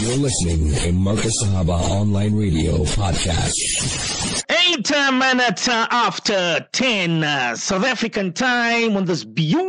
You're listening to Markaz Sahaba Online Radio Podcast. Eight minutes after 10 uh, South African time on this beautiful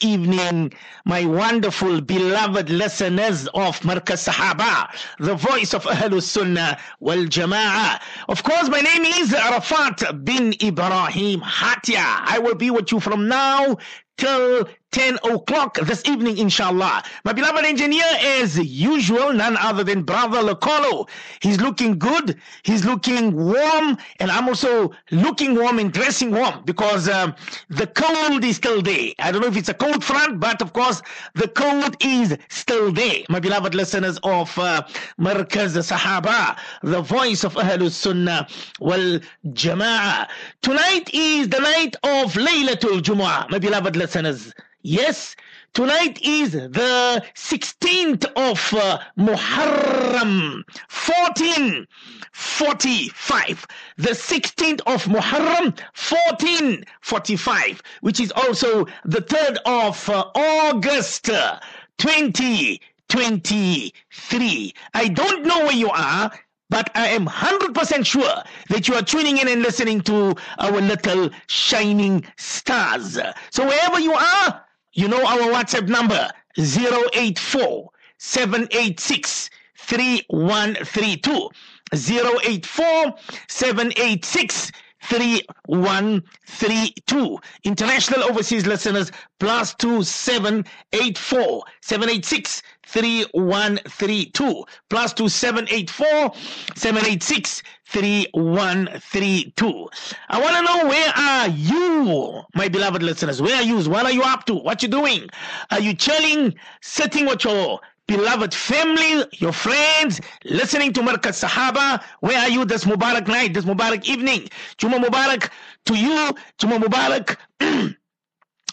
evening, my wonderful beloved listeners of Markaz Sahaba, the voice of Ahlus Sunnah wal Jama'ah. Of course, my name is Arafat bin Ibrahim Hatia. I will be with you from now till 10 o'clock this evening, inshallah. My beloved engineer, as usual, none other than Brother Lacolo. He's looking good, he's looking warm, and I'm also looking warm and dressing warm because um, the cold is still there. I don't know if it's a cold front, but of course, the cold is still there. My beloved listeners of uh, Markaz Sahaba, the voice of Ahlus Sunnah wal Jama'ah. Tonight is the night of Laylatul Jumu'ah, my beloved listeners. Yes, tonight is the 16th of uh, Muharram 1445. The 16th of Muharram 1445, which is also the 3rd of uh, August uh, 2023. I don't know where you are. But I am 100% sure that you are tuning in and listening to our little shining stars. So wherever you are, you know our WhatsApp number 084 786 3132. 084 786 3132. International overseas listeners plus 2784 786 3132 plus 2784 786 3132. I want to know where are you, my beloved listeners? Where are you? What are you up to? What you doing? Are you chilling, sitting with your beloved family, your friends, listening to Markaz Sahaba. Where are you this Mubarak night, this Mubarak evening? Juma Mubarak to you, Juma Mubarak.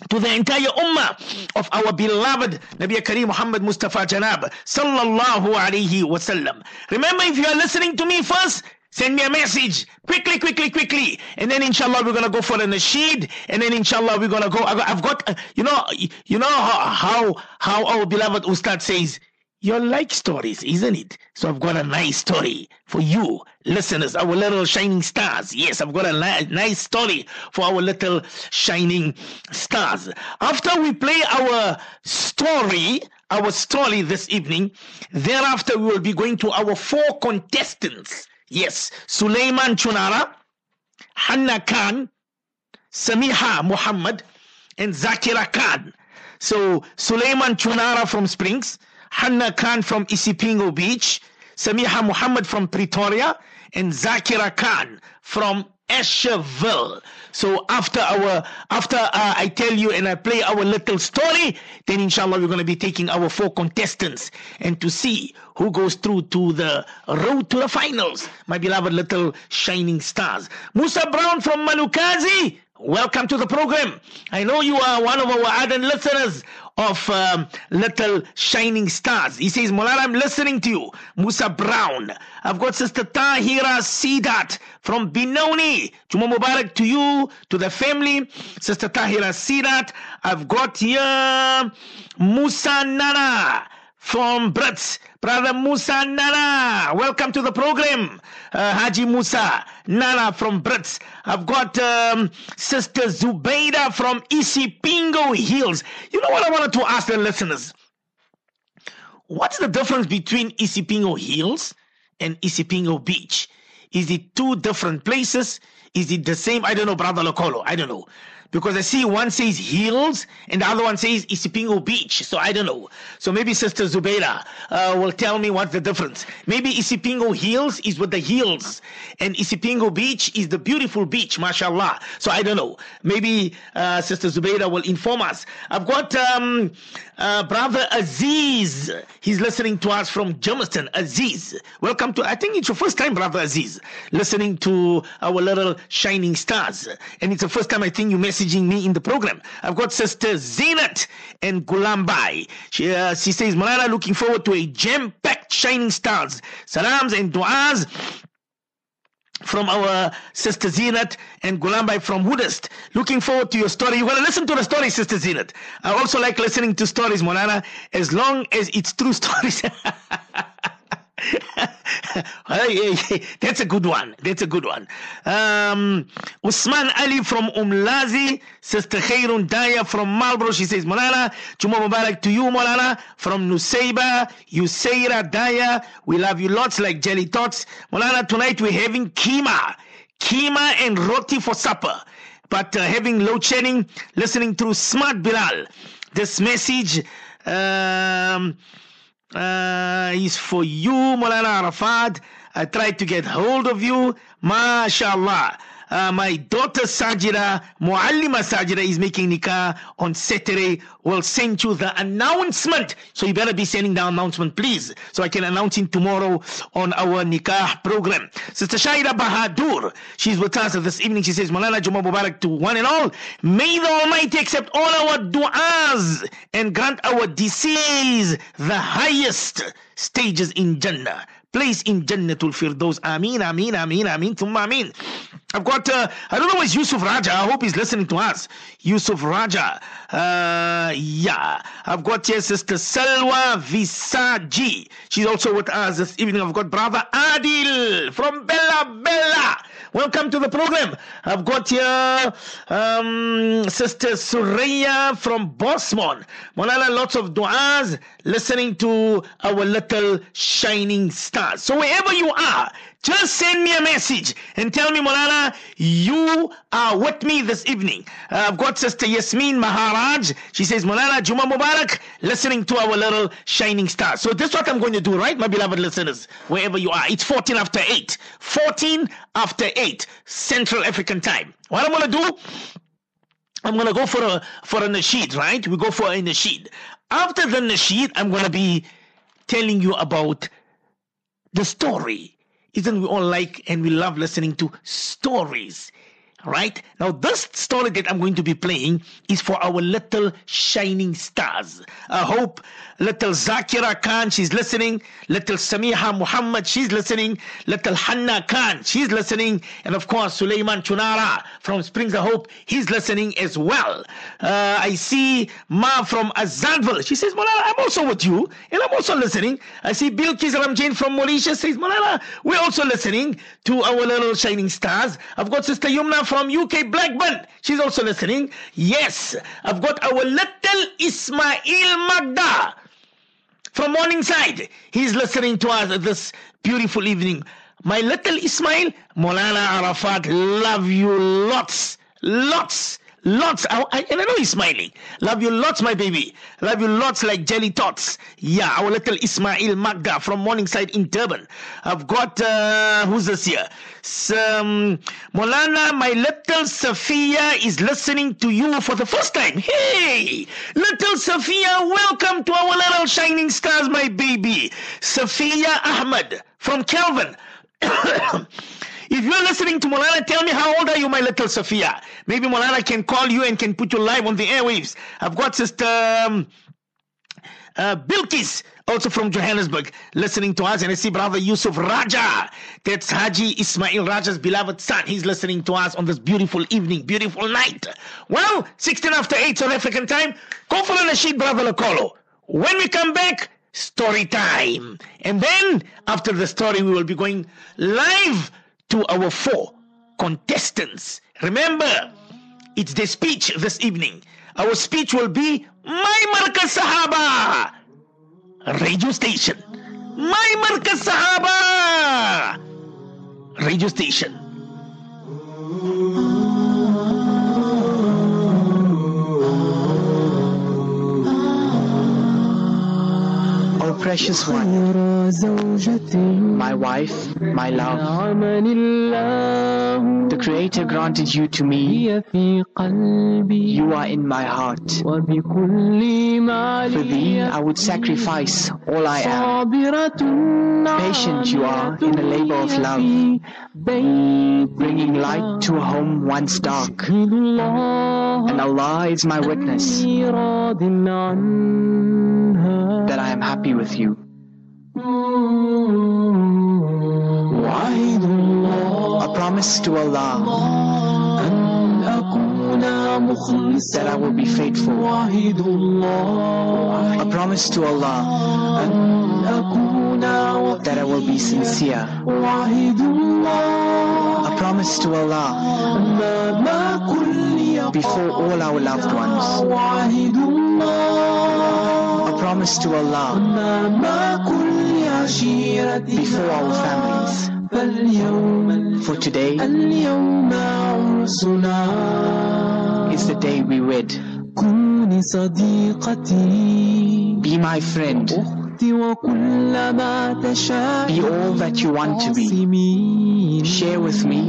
to the entire ummah of our beloved Nabi Kareem Muhammad Mustafa Janab sallallahu alaihi wasallam. Remember, if you are listening to me first, Send me a message quickly, quickly, quickly, and then inshallah we're gonna go for the nasheed, and then inshallah we're gonna go. I've got, uh, you know, you know how how, how our beloved Ustad says, you like stories, isn't it? So I've got a nice story for you, listeners, our little shining stars. Yes, I've got a li- nice story for our little shining stars. After we play our story, our story this evening, thereafter we will be going to our four contestants. Yes, Suleiman Chunara, Hanna Khan, Samiha Muhammad, and Zakira Khan. So Suleiman Chunara from Springs, Hanna Khan from Isipingo Beach, Samiha Muhammad from Pretoria, and Zakira Khan from Azadville. So after our after uh, I tell you and I play our little story, then inshallah we're going to be taking our four contestants and to see who goes through to the road to the finals. My beloved little shining stars. Musa Brown from Manukazi. Welcome to the program. I know you are one of our ardent listeners of um, Little Shining Stars. He says, Mulana, I'm listening to you. Musa Brown. I've got Sister Tahira Sidat from Benoni. Juma Mubarak to you, to the family. Sister Tahira Sidat. I've got here Musa Nana from Brits. Brother Musa Nana, welcome to the program. Uh, Haji Musa Nana from Brits. I've got um, Sister Zubaida from Isipingo Hills. You know what I wanted to ask the listeners? What's the difference between Isipingo Hills and Isipingo Beach? Is it two different places? Is it the same? I don't know, Brother Locolo. I don't know because I see one says hills and the other one says Isipingo Beach. So I don't know. So maybe Sister Zubaida uh, will tell me what's the difference. Maybe Isipingo Hills is with the hills and Isipingo Beach is the beautiful beach, mashallah. So I don't know. Maybe uh, Sister Zubaida will inform us. I've got um, uh, Brother Aziz. He's listening to us from Germiston. Aziz, welcome to, I think it's your first time, Brother Aziz, listening to our little shining stars. And it's the first time I think you're messaging me in the program. I've got Sister Zainat and Gulambai. She, uh, she says, Molana, looking forward to a jam packed shining stars. Salams and du'as from our sister Zinat and Gulambai from Woodest. Looking forward to your story. You're going to listen to the story, sister Zinat. I also like listening to stories, Molana, as long as it's true stories. That's a good one. That's a good one. Um, Usman Ali from Umlazi, Sister Khairun Daya from Marlborough. She says, Molana, Juma Mubarak to you, Molana, from Nuseiba, Yusaira Daya. We love you lots like jelly tots. Molana, tonight we're having keema. Keema and roti for supper. But uh, having load shedding, listening through Smart Bilal. This message. Um, uh, is for you, Molana Arafat. I tried to get hold of you. MashaAllah. Uh, my daughter Sajira, Muallima Sajira, is making nikah on Saturday. We'll send you the announcement. So you better be sending the announcement, please, so I can announce it tomorrow on our nikah program. Sister Shaira Bahadur, she's with us this evening. She says, Molana Juma Mubarak to one and all. May the Almighty accept all our du'as and grant our deceased the highest stages in Jannah place in Jannatul Firdaus. Ameen, Ameen, Ameen, Ameen, Thumma Ameen. I've got, uh, I don't know where's Yusuf Raja. I hope he's listening to us. Yusuf Raja. Uh, yeah. I've got here Sister Salwa Visaji. She's also with us this evening. I've got Brother Adil from Bela-Bela. Welcome to the program. I've got here um, Sister Suraya from Bosmont. Molana, lots of du'as listening to our little shining stars. So wherever you are, just send me a message and tell me, Molana, you are with me this evening. Uh, I've got Sister Yasmin Maharaj. She says, Molana, Juma Mubarak, listening to our little shining star. So this is what I'm going to do, right, my beloved listeners, wherever you are. It's 14 after 8. 14 after 8, Central African time. What I'm going to do, I'm going to go for a, for a nasheed, right? We go for a nasheed. After the nasheed, I'm going to be telling you about the story isn't we all like and we love listening to stories? Right? Now, this story that I'm going to be playing is for our little shining stars. I hope little Zakira Khan, she's listening. Little Samiha Muhammad, she's listening. Little Hanna Khan, she's listening. And of course, Suleiman Chunara from Springs of Hope, he's listening as well. Uh, I see Ma from Azadville. She says, Molana, I'm also with you. And I'm also listening. I see Bill Kizram from Mauritius says, Molana, we're also listening to our little shining stars. I've got Sister Yumna from UK Blackburn. She's also listening. Yes, I've got our little Ismail Magda from Morningside. He's listening to us this beautiful evening. My little Ismail, Molana Arafat, love you lots, lots. Lots, I, I, and I know he's smiling. Love you lots, my baby. Love you lots like jelly tots. Yeah, our little Ismail Magda from Morningside in Durban. I've got, uh, who's this here? Um, Molana, my little Sophia is listening to you for the first time. Hey, little Sophia, welcome to our little shining stars, my baby. Sophia Ahmed from Kelvin. If you're listening to Molana, tell me how old are you, my little Sophia? Maybe Molana can call you and can put you live on the airwaves. I've got Sister um, uh, Bilkis, also from Johannesburg, listening to us. And I see Brother Yusuf Raja. That's Haji Ismail Raja's beloved son. He's listening to us on this beautiful evening, beautiful night. Well, 16 after 8 South African time. Go for the sheet, Brother Lakolo. When we come back, story time. And then, after the story, we will be going live to our four contestants. Remember, it's the speech this evening. Our speech will be My Markaz Sahaba radio station. My Markaz Sahaba radio station. Precious one, my wife, my love. The Creator granted you to me. You are in my heart. For thee, I would sacrifice all I am. Patient you are in the labor of love, bringing light to a home once dark. And Allah is my witness that I am happy with you. A promise to Allah that I will be faithful. A promise to Allah that I will be sincere. A promise to Allah before all our loved ones. Promise to Allah before our families. For today is the day we wed. Be my friend. Be all that you want to be. Share with me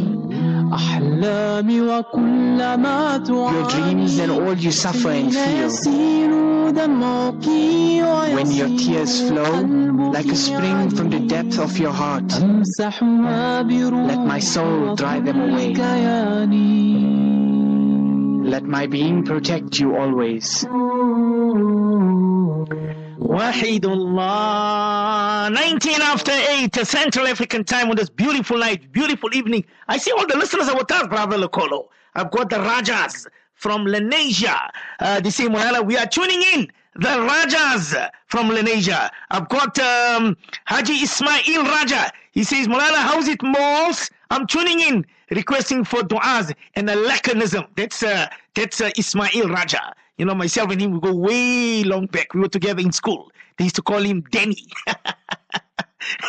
your dreams and all you suffer and feel. When your tears flow like a spring from the depth of your heart, let my soul dry them away. Let my being protect you always. Wahidullah. 19 after 8 Central African time on this beautiful night, beautiful evening. I see all the listeners are with us, Brother Lokolo. I've got the Rajas from Lenasia. Uh, they say, Molana, we are tuning in. The Rajas from Lenasia. I've got um, Haji Ismail Raja. He says, Molana, how's it, Malls? I'm tuning in, requesting for du'as and a laconism. That's, uh, that's uh, Ismail Raja. You know, myself and him, we go way long back. We were together in school. They used to call him Danny.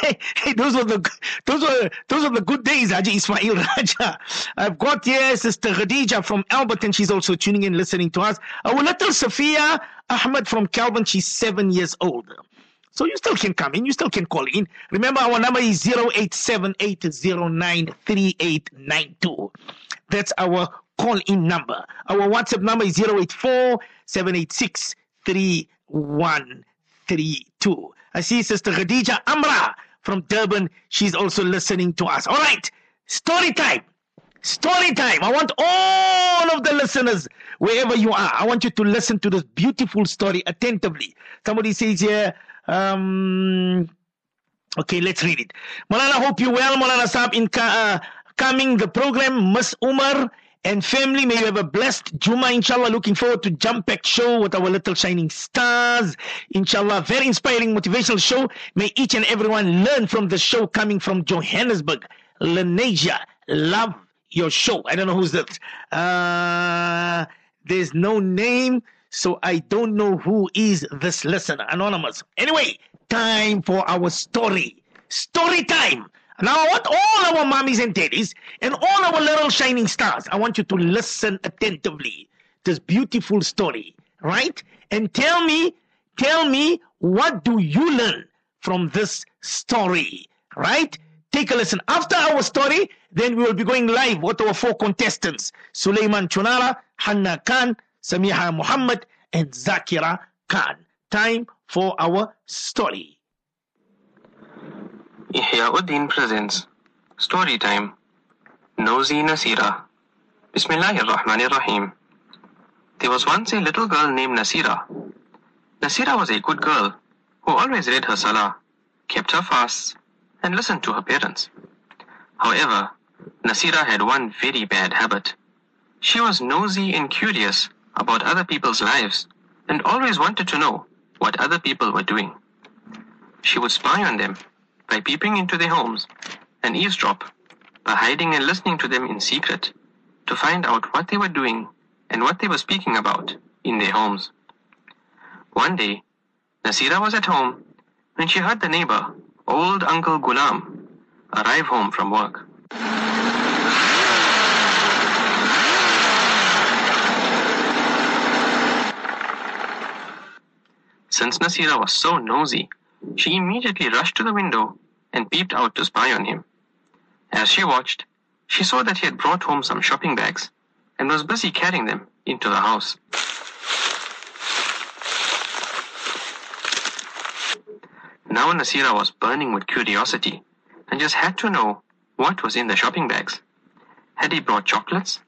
hey, hey, those were the those were those were the good days, Haji Ismail Raja. I've got here Sister Khadija from Alberton. She's also tuning in, listening to us. Our little Sophia Ahmed from Calvin. She's seven years old. So you still can come in. You still can call in. Remember, our number is 0878093892. That's our call in number. Our WhatsApp number is 084 786 3132. I see Sister Khadija Amra from Durban. She's also listening to us. All right, story time. Story time. I want all of the listeners, wherever you are, I want you to listen to this beautiful story attentively. Somebody says here, um, okay, let's read it. Molana, hope you well. Molana Saab in uh, coming the program, Miss Umar and family, may you have a blessed Juma, inshallah. Looking forward to Jump Pack Show with our little shining stars. Inshallah, very inspiring, motivational show. May each and everyone learn from the show coming from Johannesburg, Lenasia. Love your show. I don't know who's that. Uh, there's no name, so I don't know who is this listener. Anonymous. Anyway, time for our story. Story time. Now I want all our mommies and daddies and all our little shining stars. I want you to listen attentively. This beautiful story, right? And tell me, tell me, what do you learn from this story, right? Take a listen. After our story, then we will be going live with our four contestants Suleiman Chunara, Hanna Khan, Samiha Muhammad, and Zakira Khan. Time for our story. Ihyauddin presents Story Time Nosy Nasira Bismillahir Rahmanir Rahim There was once a little girl named Nasira. Nasira was a good girl who always read her salah, kept her fasts, and listened to her parents. However, Nasira had one very bad habit. She was nosy and curious about other people's lives and always wanted to know what other people were doing. She would spy on them by peeping into their homes and eavesdrop by hiding and listening to them in secret to find out what they were doing and what they were speaking about in their homes. One day, Nasira was at home when she heard the neighbor, old Uncle Gulam, arrive home from work. Since Nasira was so nosy, she immediately rushed to the window and peeped out to spy on him. As she watched, she saw that he had brought home some shopping bags and was busy carrying them into the house. Now Nasira was burning with curiosity and just had to know what was in the shopping bags. Had he brought chocolates?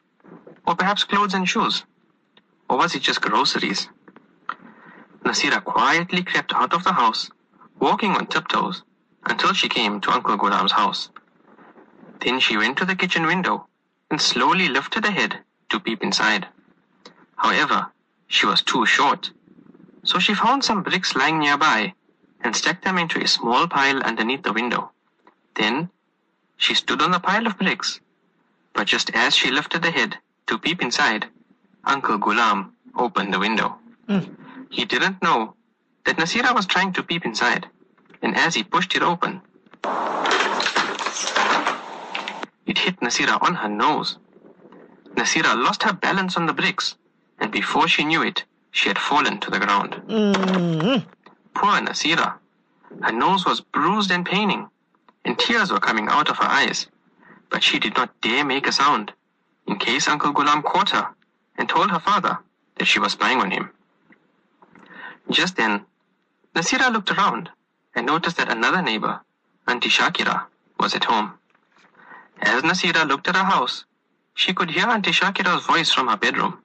Or perhaps clothes and shoes? Or was it just groceries? Nasira quietly crept out of the house, walking on tiptoes, until she came to Uncle Gulam's house. Then she went to the kitchen window and slowly lifted her head to peep inside. However, she was too short. So she found some bricks lying nearby and stacked them into a small pile underneath the window. Then she stood on the pile of bricks. But just as she lifted her head to peep inside, Uncle Gulam opened the window. Hmm. He didn't know that Nasira was trying to peep inside, and as he pushed it open, it hit Nasira on her nose. Nasira lost her balance on the bricks, and before she knew it, she had fallen to the ground. Mm-hmm. Poor Nasira. Her nose was bruised and paining, and tears were coming out of her eyes. But she did not dare make a sound, in case Uncle Gulam caught her and told her father that she was spying on him. Just then, Nasira looked around and noticed that another neighbor, Auntie Shakira, was at home. As Nasira looked at her house, she could hear Auntie Shakira's voice from her bedroom.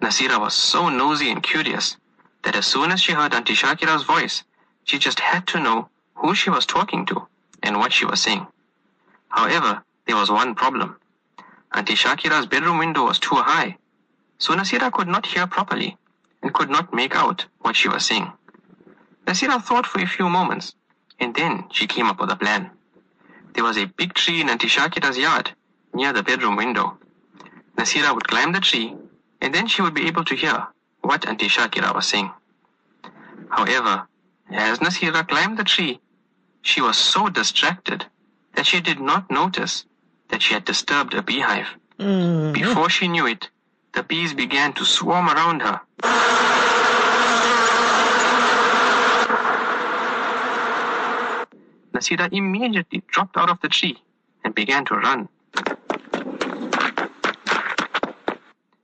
Nasira was so nosy and curious that as soon as she heard Auntie Shakira's voice, she just had to know who she was talking to and what she was saying. However, there was one problem. Auntie Shakira's bedroom window was too high, so Nasira could not hear properly and could not make out what she was saying. Nasira thought for a few moments, and then she came up with a plan. There was a big tree in Auntie Shakira's yard near the bedroom window. Nasira would climb the tree, and then she would be able to hear what Auntie Shakira was saying. However, as Nasira climbed the tree, she was so distracted that she did not notice that she had disturbed a beehive. Mm. Before she knew it, the bees began to swarm around her. Nasira immediately dropped out of the tree and began to run.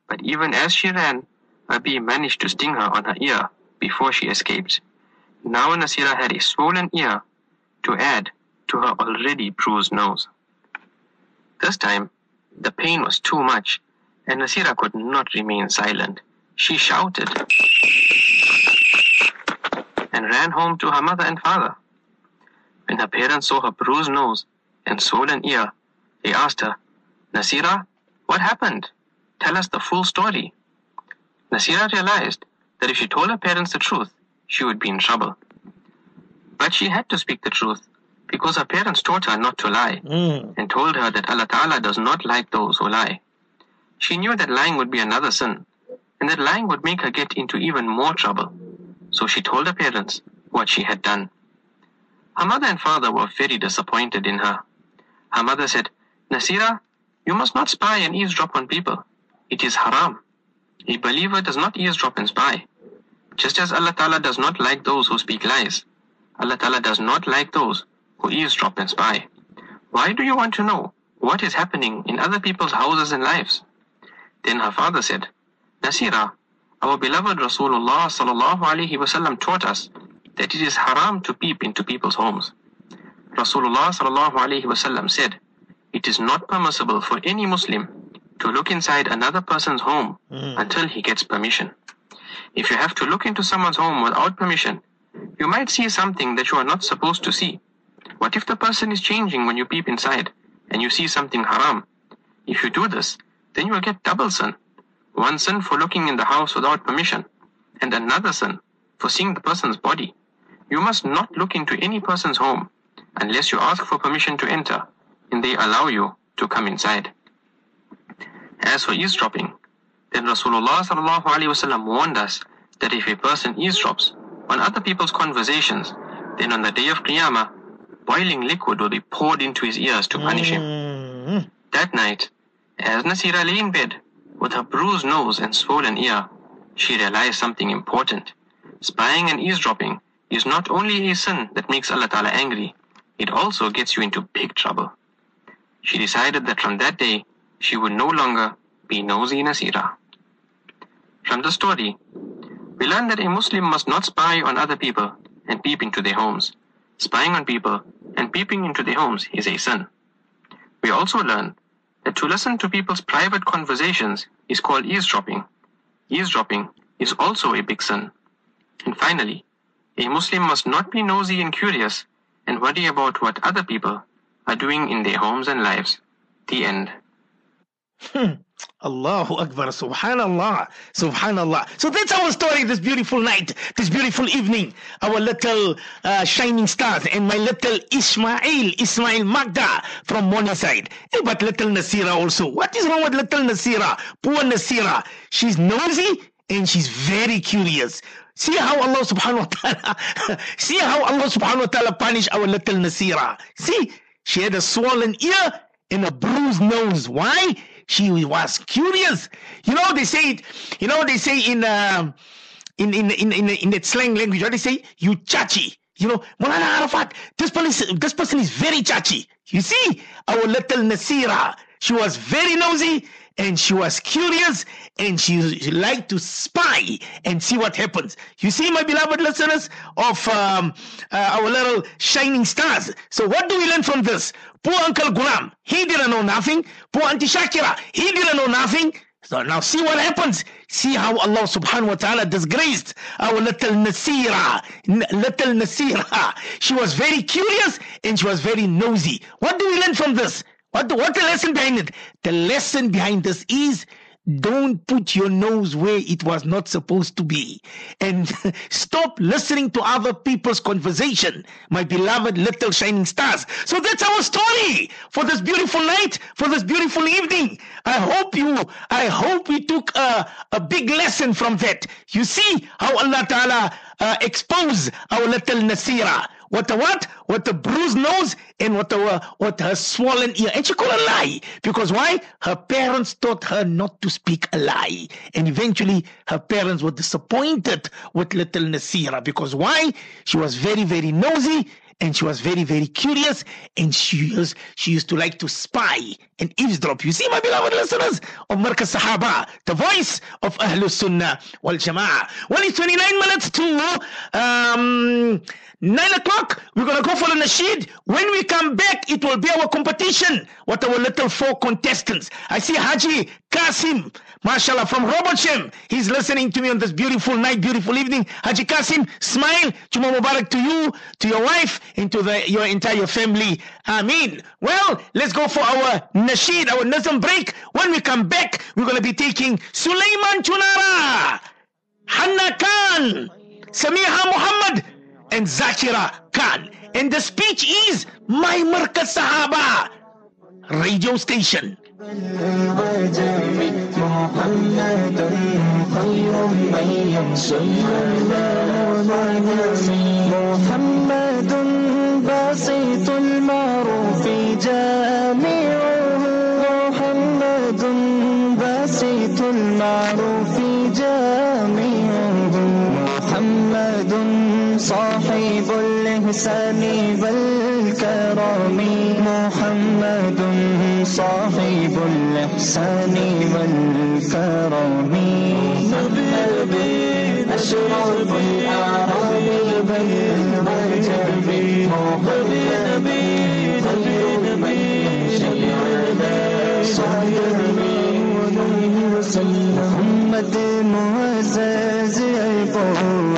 But even as she ran, a bee managed to sting her on her ear before she escaped. Now Nasira had a swollen ear to add to her already bruised nose. This time, the pain was too much, and Nasira could not remain silent. She shouted and ran home to her mother and father. When her parents saw her bruised nose and swollen ear, they asked her, Nasira, what happened? Tell us the full story. Nasira realized that if she told her parents the truth, she would be in trouble. But she had to speak the truth because her parents taught her not to lie hmm. and told her that Allah Ta'ala does not like those who lie. She knew that lying would be another sin and that lying would make her get into even more trouble. So she told her parents what she had done. Her mother and father were very disappointed in her. Her mother said, Nasira, you must not spy and eavesdrop on people. It is haram. A believer does not eavesdrop and spy. Just as Allah Ta'ala does not like those who speak lies, Allah Ta'ala does not like those who eavesdrop and spy. Why do you want to know what is happening in other people's houses and lives? Then her father said, Nasira, our beloved Rasulullah sallallahu alaihi wasallam taught us that it is haram to peep into people's homes. Rasulullah sallallahu said, it is not permissible for any Muslim to look inside another person's home hmm. until he gets permission. If you have to look into someone's home without permission, you might see something that you are not supposed to see. What if the person is changing when you peep inside and you see something haram? If you do this, then you will get double sin. One sin for looking in the house without permission, and another sin for seeing the person's body. You must not look into any person's home unless you ask for permission to enter and they allow you to come inside. As for eavesdropping, then Rasulullah sallallahu alaihi wasallam warned us that if a person eavesdrops on other people's conversations, then on the day of Qiyamah, boiling liquid will be poured into his ears to punish him. Mm-hmm. That night, as Nasira lay in bed with her bruised nose and swollen ear, she realized something important. Spying and eavesdropping is not only a sin that makes Allah Ta'ala angry, it also gets you into big trouble. She decided that from that day, she would no longer be nosy in Nasira. From the story, we learn that a Muslim must not spy on other people and peep into their homes. Spying on people and peeping into their homes is a sin. We also learn that to listen to people's private conversations is called eavesdropping. Eavesdropping is also a big sin. And finally, a Muslim must not be nosy and curious and worry about what other people are doing in their homes and lives. The end. Allahu Akbar, Subhanallah, Subhanallah. So that's our story this beautiful night, this beautiful evening. Our little uh, shining stars and my little Ismail, Ismail Magda from Morningside. Hey, but little Nasira also. What is wrong with little Nasira? Poor Nasira. She's nosy and she's very curious. See how Allah subhanahu wa ta'ala, see how Allah subhanahu wa ta'ala punish our little Nasira. See, she had a swollen ear and a bruised nose. Why? She was curious. You know, they say it, you know, they say in, uh, in, in, in, in, in that slang language, what they say? You chachi. You know, Mulana Arafat, this person, this person is very chachi. You see, our little Nasira, she was very nosy and she was curious and she, liked to spy and see what happens. You see, my beloved listeners of um, uh, our little shining stars. So, what do we learn from this? Poor Uncle Gulam, he didn't know nothing. Poor Auntie Shakira, he didn't know nothing. So now see what happens. See how Allah subhanahu wa ta'ala disgraced our little Nasira. N- little Nasira. She was very curious and she was very nosy. What do we learn from this? The, what the lesson behind it? The lesson behind this is don't put your nose where it was not supposed to be. And stop listening to other people's conversation, my beloved little shining stars. So that's our story for this beautiful night, for this beautiful evening. I hope you, I hope we took a, a big lesson from that. You see how Allah Ta'ala uh, our little Nasira what the what? What the bruised nose and what the uh, what her swollen ear. And she could not lie. Because why? Her parents taught her not to speak a lie. And eventually her parents were disappointed with little Nasira. Because why? She was very, very nosy and she was very, very curious, and she used, she used to like to spy and eavesdrop. You see, my beloved listeners of Markaz Sahaba, the voice of Ahlul Sunnah wal Jama'ah. Well, it's 29 minutes to um, 9 o'clock. We're going to go for the nasheed. When we come back, it will be our competition. What our little four contestants. I see Haji Kasim, mashallah, from Robertsham. He's listening to me on this beautiful night, beautiful evening. Haji Kasim, smile. Juma Mubarak to you, to your wife, and to the, your entire family. Ameen. Well, let's go for our nasheed, our Nazm break. When we come back, we're going to be taking Sulaiman Chunara, Hanna Khan, Samiha Muhammad, and Zakira Khan. And the speech is My Markaz Sahaba radio station. محمد بسيط المعروف جامعه المعروف جامعه محمد صاحب الإحسان والكرم محمد صاحب الإحسان والكرم أشرف الأعراب بالعجب محمد محمد معزز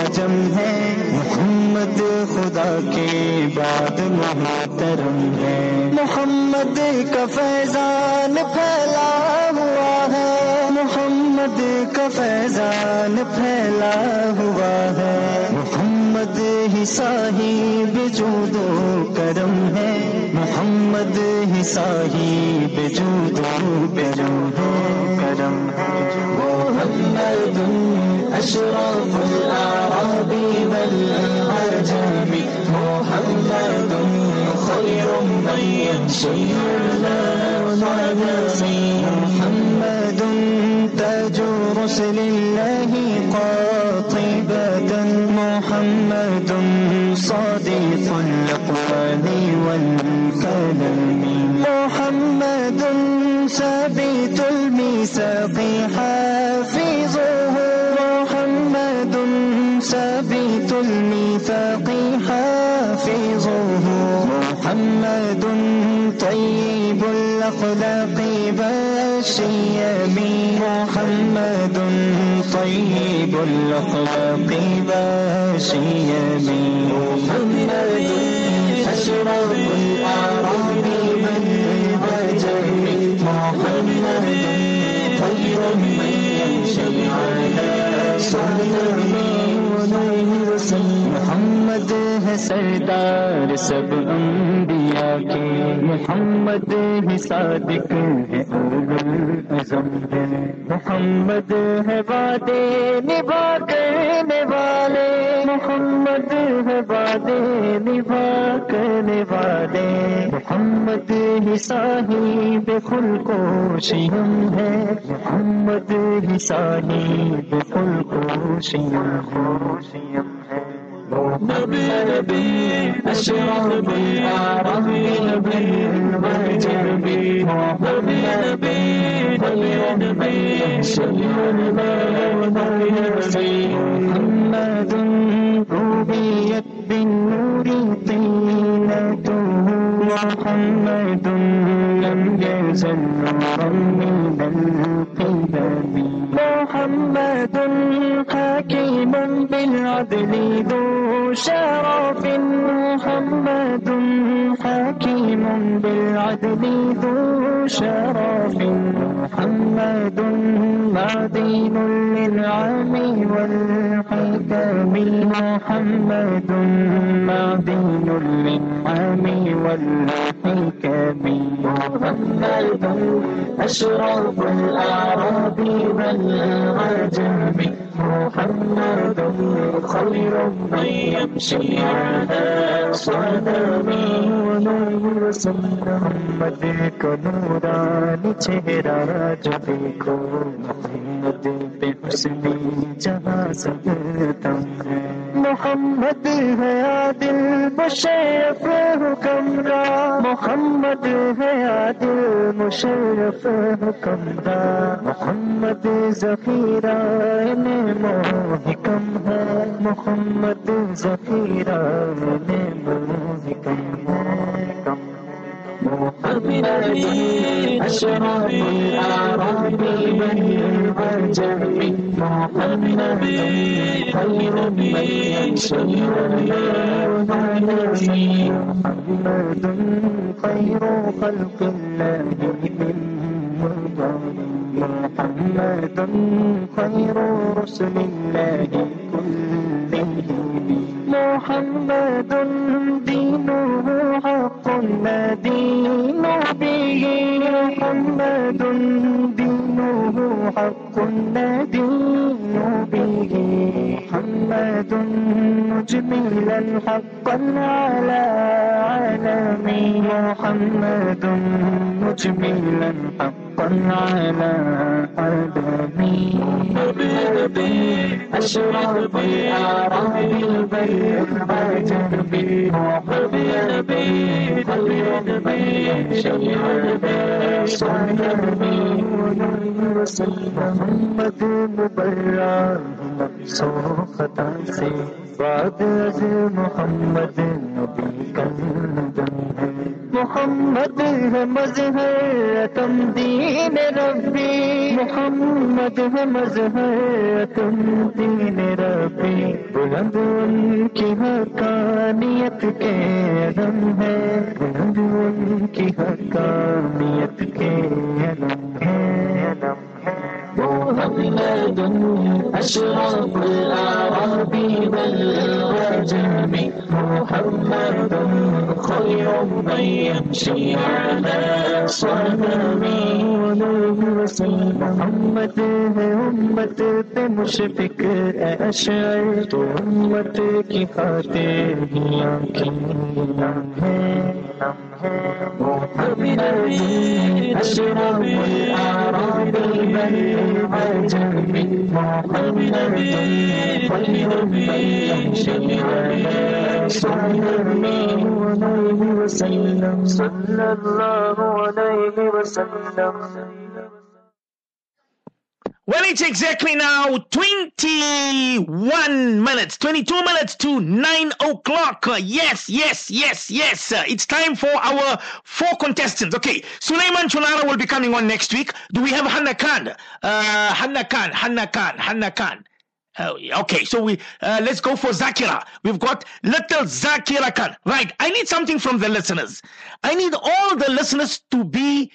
عجم ہے، محمد خدا کے بعد محترم ہے۔ محمد کا فیضان پھیلا ہوا ہے۔ محمد کا فیضان پھیلا ہوا ہے۔ محمد ہی صاحب جود و کرم ہے۔ محمد ہی صاحب جود و کرم ہے۔ کرم أشرف الأعراب والعجم محمد خير من يمشي محمد تاج رسل الله قاطبة طيب الأخلاق باسي محمد الأعراب من محمد خير من يمشي على صدر من غير محمد ہے سردار سب انبیاء کے۔ محمد ہی صادق ہے اعظم ہے محمد ہے وعدے نبھا کرنے والے۔ محمد ہے وعدے نبھا کرنے والے۔ محمد ہی صاحب خل کو شیم ہے۔ محمد ہی صاحب خل کو شیم ہے نبي نبي أشرف بالأعراف نبي والجنبي نبي نبي نبي نبي محمد روبيت بالنور طينته محمد لم يزل نورا من القدم محمد حكيم بالعدل ذو شرف محمد حكيم بالعدل ذو شرف محمد معدين للعام والحكم محمد معدين للعام والحكم محمد أشرف الأعراب والعجم محمد خير من يمشي على صدمه محمد को नूरानी चेहरा जो देखो محمد پہ حسنی جہاں سکتم ہے۔ محمد ہے عادل، مشرف حکمرا محمد ہے عادل، مشرف حکمرا محمد ذخیرہ میں محکم ہے۔ محمد ذخیرہ میں محکم ہے۔ رب الأمين أشرف رب البني والجميل خير الأمين شير الأمين محمد خير خلق الله من محمد خير رسل الله كلهم محمد دينه കൊണ്ടതീ നബിയെ കൊണ്ടതും ദിനുഹു حق الذي به. محمد مجملا حقا على عالمي محمد مجملا حقا على عالمي أشرف بي أعرابي البيت أجر بي حبي نبي قلبي نبي شمي نبي صلي نبي صلي محمد مبرر نفسه خطا سے بعد از محمد نبی کندم ہے محمد ہے مظہر تم دین ربی محمد ہے مظہر تم دین ربی بلند ان کی حقانیت کے علم ہے بلند ان کی حقانیت کے علم ہے علم محمد أشرف الأعراب والعجم محمد خير من يمشي على صنمه محمد ہے امت پہ مشفق اشعر تو امت کی خاطر ہی آنکھیں ہے من صلى الله عليه وسلم صلى الله عليه وسلم. Well, it's exactly now 21 minutes, 22 minutes to 9 o'clock. Yes, yes, yes, yes. It's time for our four contestants. Okay, Suleiman Chunara will be coming on next week. Do we have Hanna Khan? Uh, Hanna Khan, Hanna Khan, Hanna Khan. Oh, okay, so we uh, let's go for Zakira. We've got little Zakira Khan. Right, I need something from the listeners. I need all the listeners to be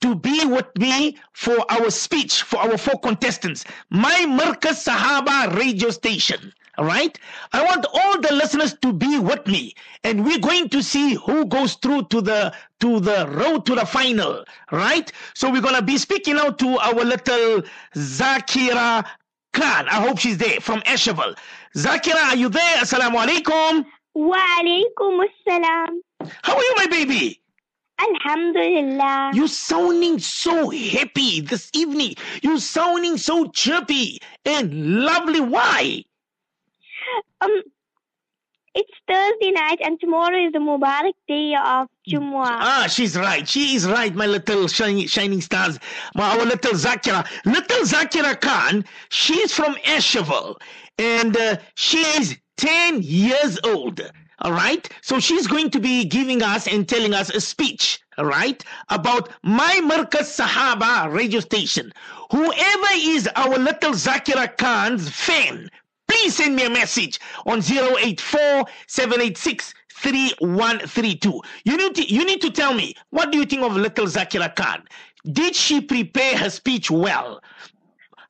to be with me for our speech for our four contestants. My Markaz Sahaba radio station. All right. I want all the listeners to be with me, and we're going to see who goes through to the to the road to the final. Right. So we're gonna be speaking out to our little Zakira Khan. I hope she's there from Ashaval. Zakira, are you there? Assalamu alaikum. Wa alaikum assalam. How are you, my baby? Alhamdulillah. You sounding so happy this evening. You sounding so chirpy and lovely. Why? Um, it's Thursday night and tomorrow is the Mubarak day of Jumu'ah. Ah, she's right. She is right, my little shining, shining stars. My, our little Zakira. Little Zakira Khan, she's from Ashaval and uh, she is 10 years old. All right. So she's going to be giving us and telling us a speech. All right. About my Markaz Sahaba radio station. Whoever is our little Zakira Khan's fan, please send me a message on 084 786 3132. You need to, you need to tell me what do you think of little Zakira Khan? Did she prepare her speech well?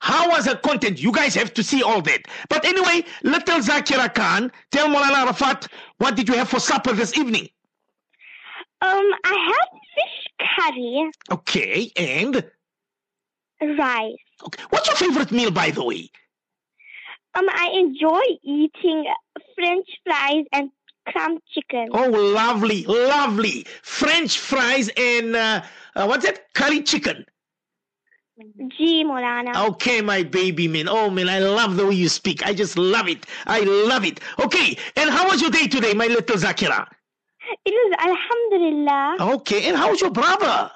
How was her content? You guys have to see all that. But anyway, little Zakira Khan, tell Molana Rafat, what did you have for supper this evening? Um, I had fish curry, Okay, and rice. okay. what's your favorite meal, by the way? Um, I enjoy eating French fries and crumb chicken. Oh, lovely, lovely. French fries and uh, uh, what's that? Curry chicken. Mm-hmm. Gee, Molana. Okay, my baby man. Oh man, I love the way you speak. I just love it. I love it. Okay, and how was your day today, my little Zakira? It was Alhamdulillah. Okay, and how's your brother?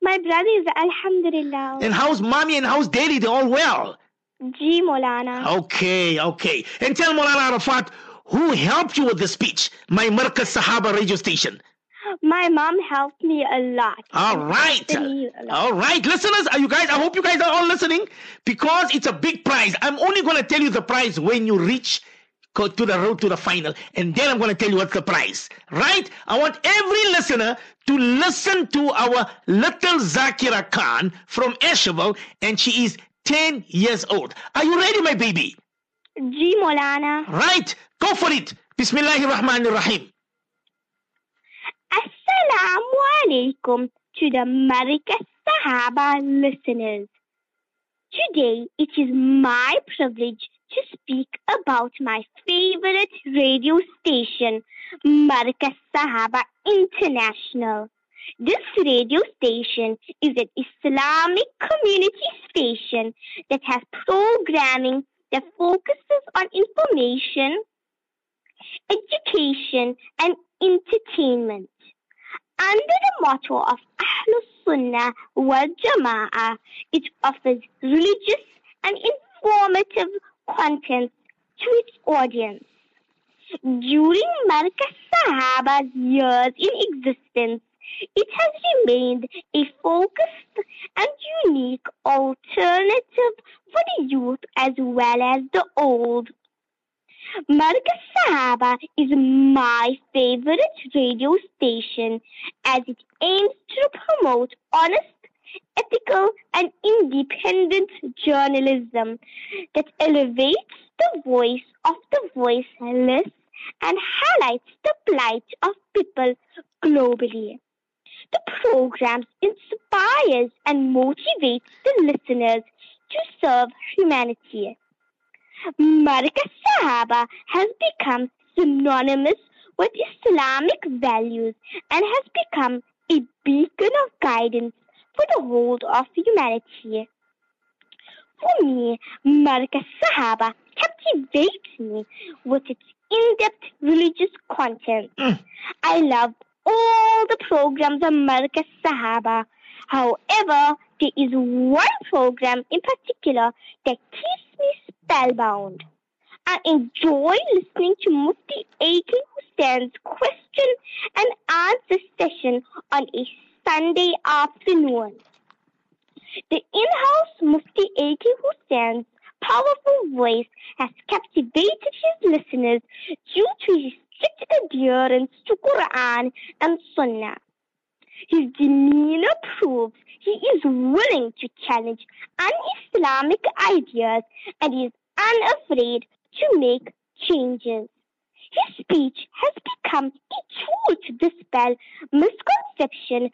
My brother is Alhamdulillah. And how's mommy and how's daddy? They're all well. G, Molana. Okay, okay. And tell Molana Arafat who helped you with the speech, my Markaz Sahaba radio station. My mom helped me a lot. All right. Helped me a lot. All right, listeners, are you guys? I hope you guys are all listening because it's a big prize. I'm only going to tell you the prize when you reach go to the road to the final, and then I'm going to tell you what's the prize. Right? I want every listener to listen to our little Zakira Khan from Ashaval, and she is 10 years old. Are you ready, my baby? Gee, Molana. Right? Go for it. Bismillahir Rahmanir Rahim. Assalamu alaikum to the Markaz Sahaba listeners. Today it is my privilege to speak about my favorite radio station, Markaz Sahaba International. This radio station is an Islamic community station that has programming that focuses on information, education, and entertainment. Under the motto of Ahlus Sunnah wal Jama'ah, it offers religious and informative content to its audience. During Markaz Sahaba's years in existence, it has remained a focused and unique alternative for the youth as well as the old. Markaz Sahaba is my favorite radio station as it aims to promote honest, ethical, and independent journalism that elevates the voice of the voiceless and highlights the plight of people globally. The programs inspires and motivates the listeners to serve humanity. Markaz Sahaba has become synonymous with Islamic values and has become a beacon of guidance for the whole of humanity. For me, Markaz Sahaba captivates me with its in-depth religious content. Mm. I love all the programs of Markaz Sahaba. However, there is one program in particular that keeps me spellbound. I enjoy listening to Mufti A.K. Hussein's question and answer session on a Sunday afternoon. The in-house Mufti A.K. Hussein's powerful voice has captivated his listeners due to his strict adherence to Quran and Sunnah. His demeanor proves he is willing to challenge un-Islamic ideas and is unafraid to make changes. His speech has become a tool to dispel misconceptions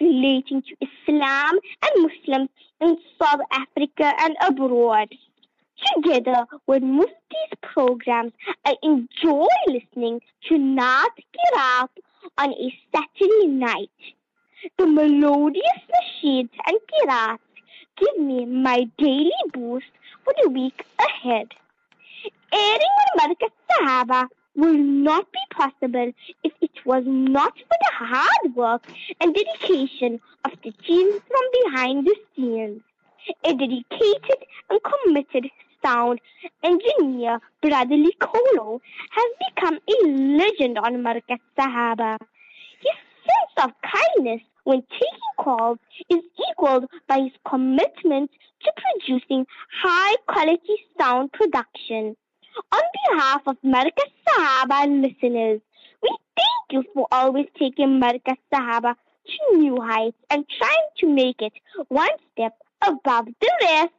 relating to Islam and Muslims in South Africa and abroad. Together with Mufti's programs, I enjoy listening to Naat Kirat on a Saturday night. The melodious machines and kirats give me my daily boost for the week ahead. Airing on Markaz Sahaba will not be possible if it was not for the hard work and dedication of the team from behind the scenes. A dedicated and committed sound engineer, Bradley Kolo, has become a legend on Markaz Sahaba. His sense of kindness when taking calls is equaled by his commitment to producing high quality sound production. On behalf of Markaz Sahaba listeners, we thank you for always taking Markaz Sahaba to new heights and trying to make it one step above the rest.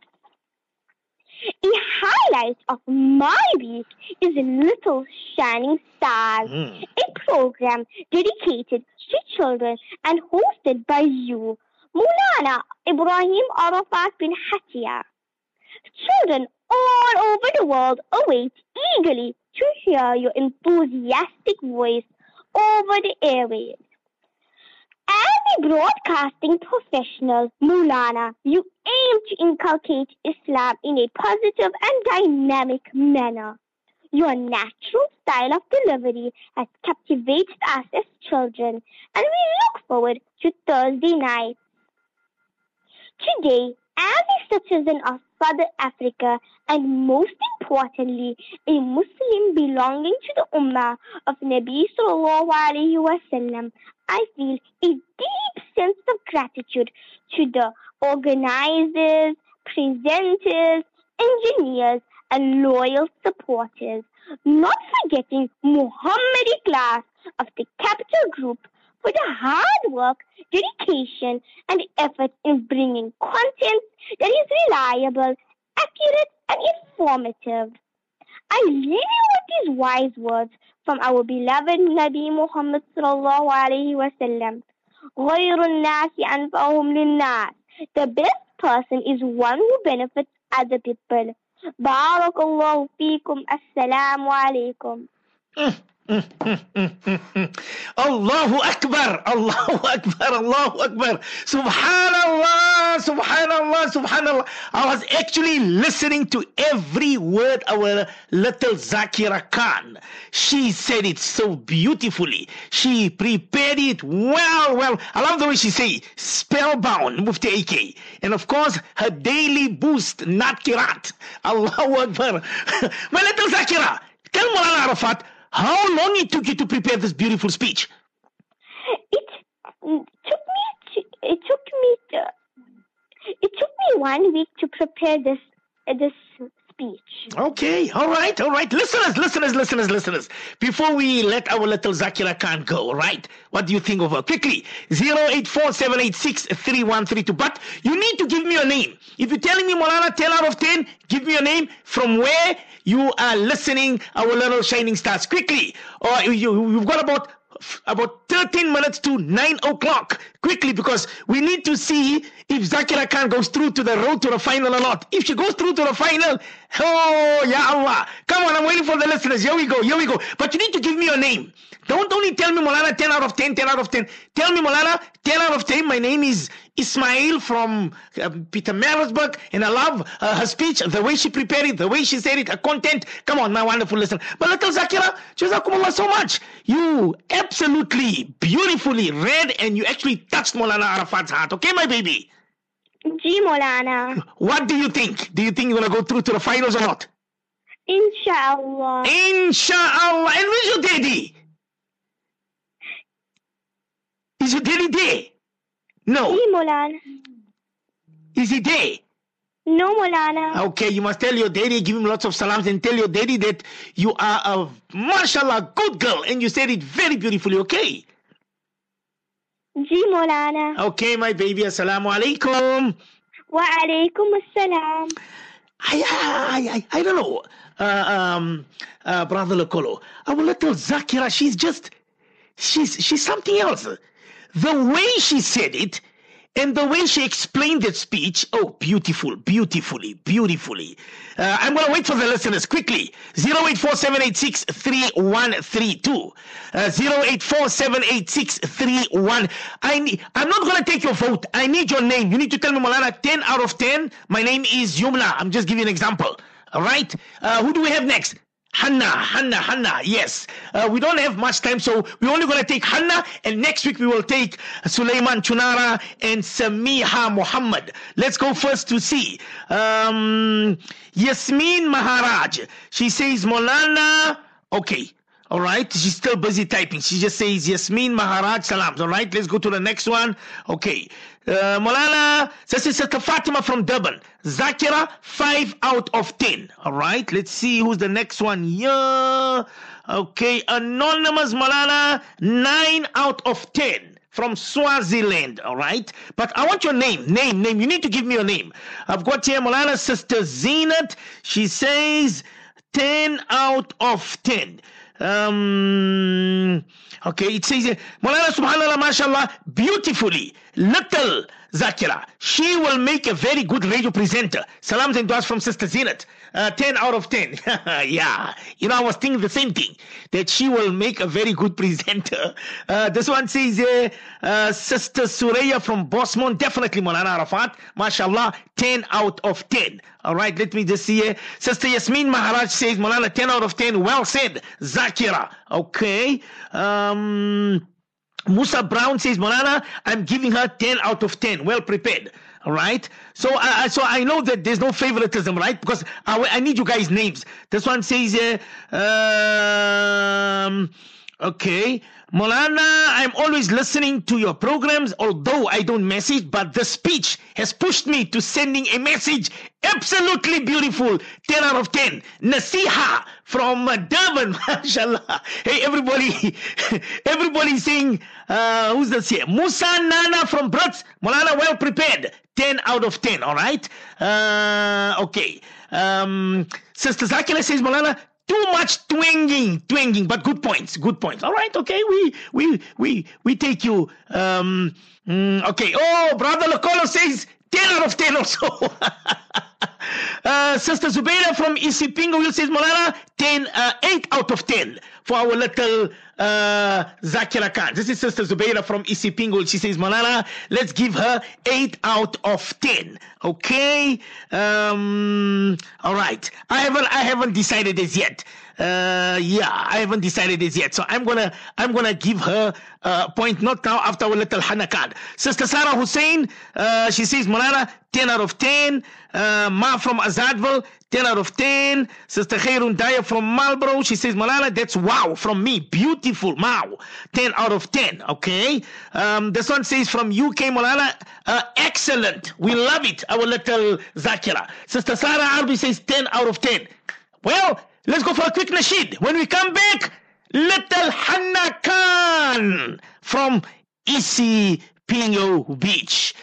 A highlight of my week is Little Shining Stars, Mm. a program dedicated to children and hosted by you, Mulana Ibrahim Arafat bin Hatia. Children all over the world await eagerly to hear your enthusiastic voice over the airwaves. Broadcasting professional, Mulana, you aim to inculcate Islam in a positive and dynamic manner. Your natural style of delivery has captivated us as children, and we look forward to Thursday night. Today, as a citizen of South Africa and most importantly, a Muslim belonging to the Ummah of Nabi Sallallahu Alaihi Wasallam, I feel a deep sense of gratitude to the organizers, presenters, engineers, and loyal supporters, not forgetting Muhammadi class of the Capital Group for the hard work, dedication, and effort in bringing content that is reliable, accurate, and informative. I leave you with these wise words from our beloved Nabi Muhammad sallallahu alaihi wasallam. غير الناس أنفعهم للناس. The best person is one who benefits other people. بارك الله فيكم السلام عليكم. Allahu Akbar, Allahu Akbar, Allahu Akbar. Subhanallah, Subhanallah, Subhanallah. I was actually listening to every word our little Zakira Khan. She said it so beautifully. She prepared it well, well. I love the way she say spellbound, Mufti AK. And of course, her daily boost, Nat Kirat. Allahu Akbar. My little Zakira, tell Mulana Arafat, how long it took you to prepare this beautiful speech? It took me. It took me. It took me one week to prepare this this speech. Okay, all right, all right. Listeners, listeners, listeners, listeners. Before we let our little Zakira Khan go, right? What do you think of her? Quickly, 0847863132. But you need to give me your name. If you're telling me Molana 10 out of 10, give me your name from where you are listening our little shining stars. Quickly, or you, you've got about about 13 minutes to 9 o'clock quickly because we need to see if Zakira Khan goes through to the road to the final or not. If she goes through to the final, oh, Ya Allah. Come on, I'm waiting for the listeners. Here we go, here we go. But you need to give me your name. Don't only tell me Molana 10 out of 10, 10 out of 10. Tell me Molana 10 out of 10. My name is Ismail from uh, Pietermaritzburg and I love uh, her speech, the way she prepared it, the way she said it, her content. Come on, my wonderful listener. But little Zakira, Jazakumullah so much. You absolutely beautifully read and you actually touched Molana Arafat's heart. Okay, my baby? Ji Molana. What do you think? Do you think you're going to go through to the finals or not? Inshallah. Inshallah. And where's your daddy? Is your daddy there? No. Ji Molana. Is he there? No Molana. Okay, you must tell your daddy, give him lots of salams, and tell your daddy that you are a mashallah good girl, and you said it very beautifully. Okay. Ji Maulana Okay, my baby. Assalamu alaikum. वालेकुम अस्सलाम I, I, I, I don't know, uh, um, uh, Brother Lokolo. Our little Zakira, she's just, she's, she's something else. The way she said it and the way she explained that speech, oh, beautiful, beautifully, beautifully. Uh, I'm going to wait for the listeners quickly. 08478633132. Uh, 084786331. I need, I'm not going to take your vote. I need your name. You need to tell me, Malana, 10 out of 10. My name is Yumna. I'm just giving an example. All right. Uh, who do we have next? Hanna, Hanna, Hanna. Yes. Uh, we don't have much time, so we're only going to take Hanna, and next week we will take Suleiman Chunara and Samiha Muhammad. Let's go first to see. Um, Yasmin Maharaj. She says, Molana. Okay. All right. She's still busy typing. She just says, Yasmin Maharaj Salams. All right. Let's go to the next one. Okay. Uh, Molana, this is Sister Fatima from Durban. Zakira, 5 out of 10. All right. Let's see who's the next one Yeah. Okay. Anonymous Molana, 9 out of 10 from Swaziland, all right? But I want your name, name, name. You need to give me your name. I've got here Molana sister Zenat. She says 10 out of 10. Um, okay, it says, Molana subhanallah, mashallah, beautifully, little Zakira. She will make a very good radio presenter. Salams and duas from Sister Zenat. Uh, 10 out of 10. yeah. You know, I was thinking the same thing, that she will make a very good presenter. Uh, this one says, uh, uh, Sister Suraya from Bosmont, definitely Molana Arafat. MashaAllah, 10 out of 10. All right, let me just see here. Sister Yasmin Maharaj says, Molana, 10 out of 10. Well said, Zakira. Okay. Um, Musa Brown says, Molana, I'm giving her 10 out of 10. Well prepared. All right. So, uh, so I know that there's no favoritism, right? Because I, I need you guys' names. This one says, uh, um, okay. Molana, I'm always listening to your programs, although I don't message, but the speech has pushed me to sending a message. Absolutely beautiful. 10 out of 10. Nasiha from Durban, mashallah. Hey, everybody, everybody saying, uh, who's this here? Musa Nana from Brits. Molana, well prepared. 10 out of 10, all right? Uh, okay. Um, Sister Zakila says, Molana, too much twanging, twanging, but good points, good points. All right, okay, we we we we take you. Um, mm, okay. Oh, brother Lokolo says ten out of ten also. uh, Sister Zubeida from Isipingo will says Molana 10, uh, 8 out of 10 for our little uh, Zakira Khan. This is Sister Zubeida from Isipingo. She says, Molana, let's give her 8 out of 10. Okay? Um, all right. I haven't, I haven't decided this yet. Uh, yeah, I haven't decided this yet. So I'm gonna, I'm gonna give her a point not now after our little Hana card. Sister Sarah Hussein, uh, she says, Molana, 10 out of 10. Uh, Ma from Azadville, 10 out of 10. Sister Khairun Daya from Marlborough, she says, Molana, that's wow from me. Beautiful. Wow. 10 out of 10. Okay. Um, this one says from UK, Molana, uh, excellent. We love it. Our little Zakira. Sister Sarah Arbi says 10 out of 10. Well, let's go for a quick nasheed. When we come back, little Hanna Khan from Pingo Beach.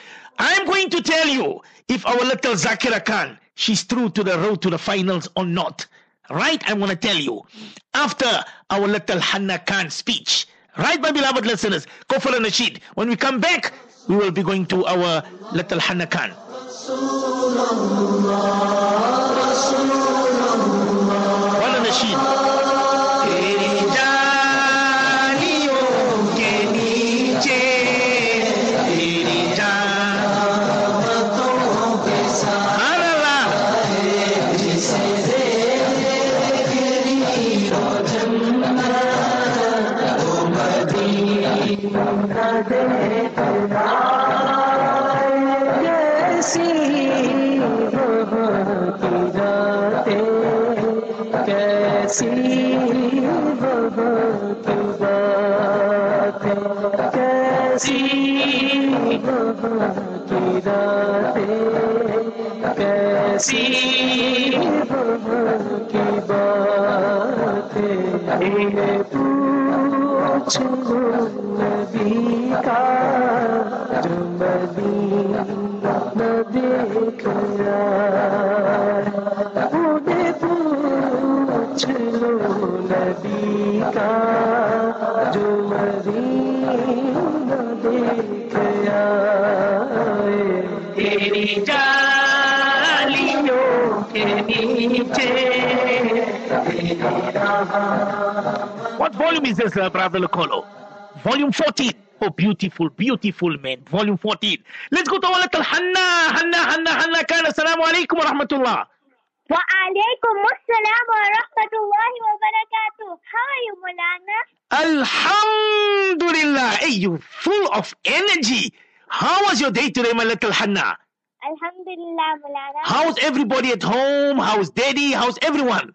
I'm going to tell you if our little Zakira Khan, she's through to the road to the finals or not. Right? I'm going to tell you after our little Hanna Khan speech. Right, my beloved listeners? Go for the nasheed. When we come back, we will be going to our little Hanna Khan. What a کیسی بہت رات کیسی بہت رات کیسی بہت بات پوچھ نبی کا جو مدینہ دیکھ رہا نبی کا جو مدینہ تیری جالیوں کے نیچے What volume is this, brother Lokolo? Volume 14. Oh, beautiful, beautiful man. Volume 14. Let's go to our little Hanna. Hanna, Hanna, Hanna. Kana, assalamu alaikum wa rahmatullah. وعليكم السلام ورحمة الله وبركاته. How are you, Mulana? Alhamdulillah. Hey, you full of energy. How was your day today, my little Hanna? Alhamdulillah, Mulana. How's everybody at home? How's daddy? How's everyone?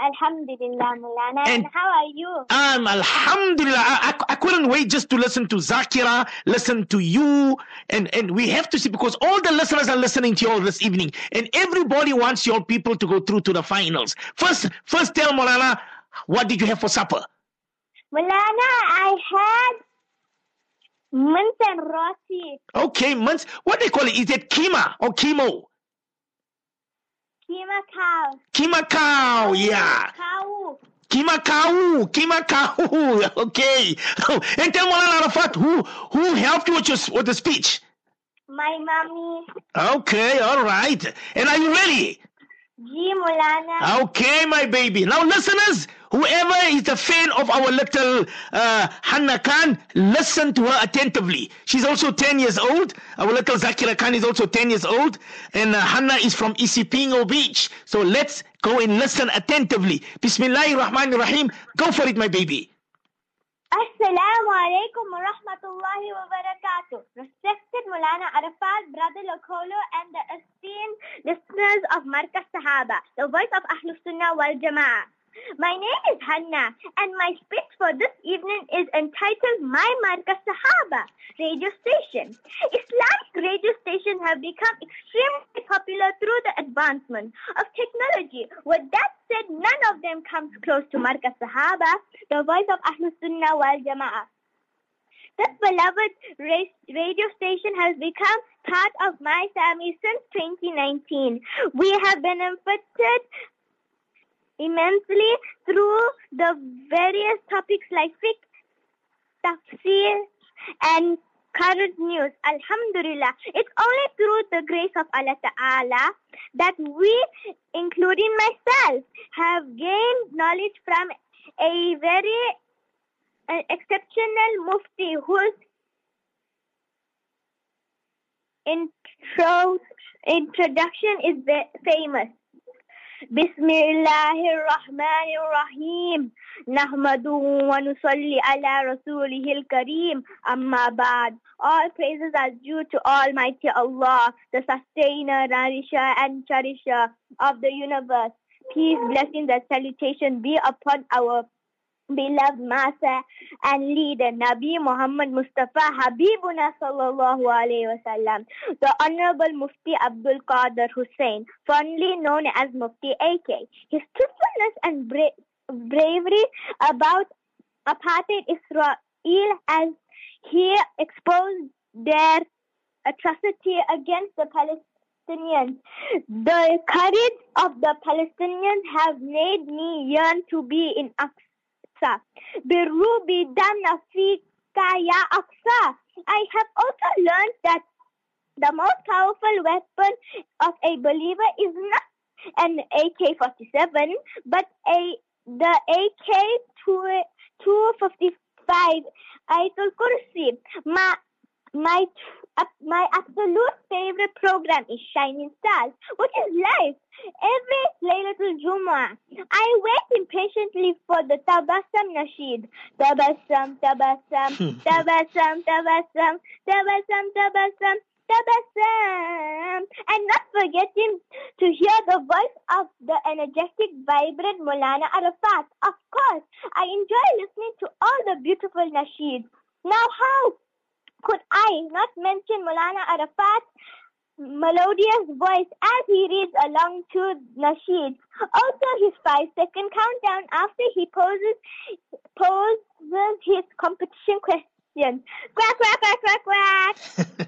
Alhamdulillah, Mulana. And, And- how are you? Um, Alhamdulillah, I, I, I couldn't wait just to listen to Zakira, listen to you, and, and we have to see because all the listeners are listening to you all this evening, and everybody wants your people to go through to the finals. First, first tell Molana, what did you have for supper? Mulana, I had mint and roti, Okay, months. What do they call it? Is it kima or chemo? Kima cow, Kima cow, yeah. cow, Kima cow, kima cow. Okay. and tell Molana Arafat who who helped you with your with the speech. my mommy, Okay, all right. And are you ready? Okay, my baby. Now, listeners, whoever is a fan of our little uh, Hanna Khan, listen to her attentively. She's also 10 years old. Our little Zakira Khan is also 10 years old. And uh, Hanna is from Isipingo Beach. So let's go and listen attentively. Bismillahir Rahmanir Rahim. Go for it, my baby. Assalamu alaikum wa rahmatullahi wa barakatuh. Respected Mulana Arafat, Brother Lokolo, and the of Markaz Sahaba, the voice of Ahlus Sunnah wal Jama'ah. My name is Hanna, and my speech for this evening is entitled My Markaz Sahaba radio station. Islamic radio stations have become extremely popular through the advancement of technology. With that said, none of them comes close to Markaz Sahaba, the voice of Ahlus Sunnah wal Jama'ah. This beloved radio station has become part of my family since 2019. We have benefited immensely through the various topics like fiqh, tafsir, and current news. Alhamdulillah. It's only through the grace of Allah Ta'ala that we, including myself, have gained knowledge from a very an exceptional mufti whose intro, introduction is famous. Bismillahir Rahmanir Rahim. Nahmaduhu wa nusalli ala rasulihil kareem. All praises are due to Almighty Allah, the sustainer, nourisher and cherisher of the universe. Peace, blessings and salutation be upon our beloved master and leader Nabi Muhammad Mustafa Habibuna sallallahu alayhi wasallam, the Honorable Mufti Abdul Qadir Hussain, fondly known as Mufti AK. His truthfulness and bra- bravery about apartheid Israel as he exposed their atrocity against the Palestinians. The courage of the Palestinians have made me yearn to be in Aqsa. Birubi damna fika ya Aqsa. I have also learned that the most powerful weapon of a believer is not an AK-47, but a the AK-255 Ayatul Kursi. My my uh, my absolute favorite program is Shining Stars, which is live every Laylatul Jumu'ah. I wait impatiently for the Tabassum Nasheed. Tabassum, Tabassum, Tabassum, Tabassum, Tabassum, Tabassum, Tabassum. And not forgetting to hear the voice of the energetic, vibrant Mulana Arafat. Of course, I enjoy listening to all the beautiful Nasheeds. Now how could I not mention Mulana Arafat melodious voice as he reads along to Nasheed. Also his five second countdown after he poses poses his competition questions. Quack quack quack quack quack.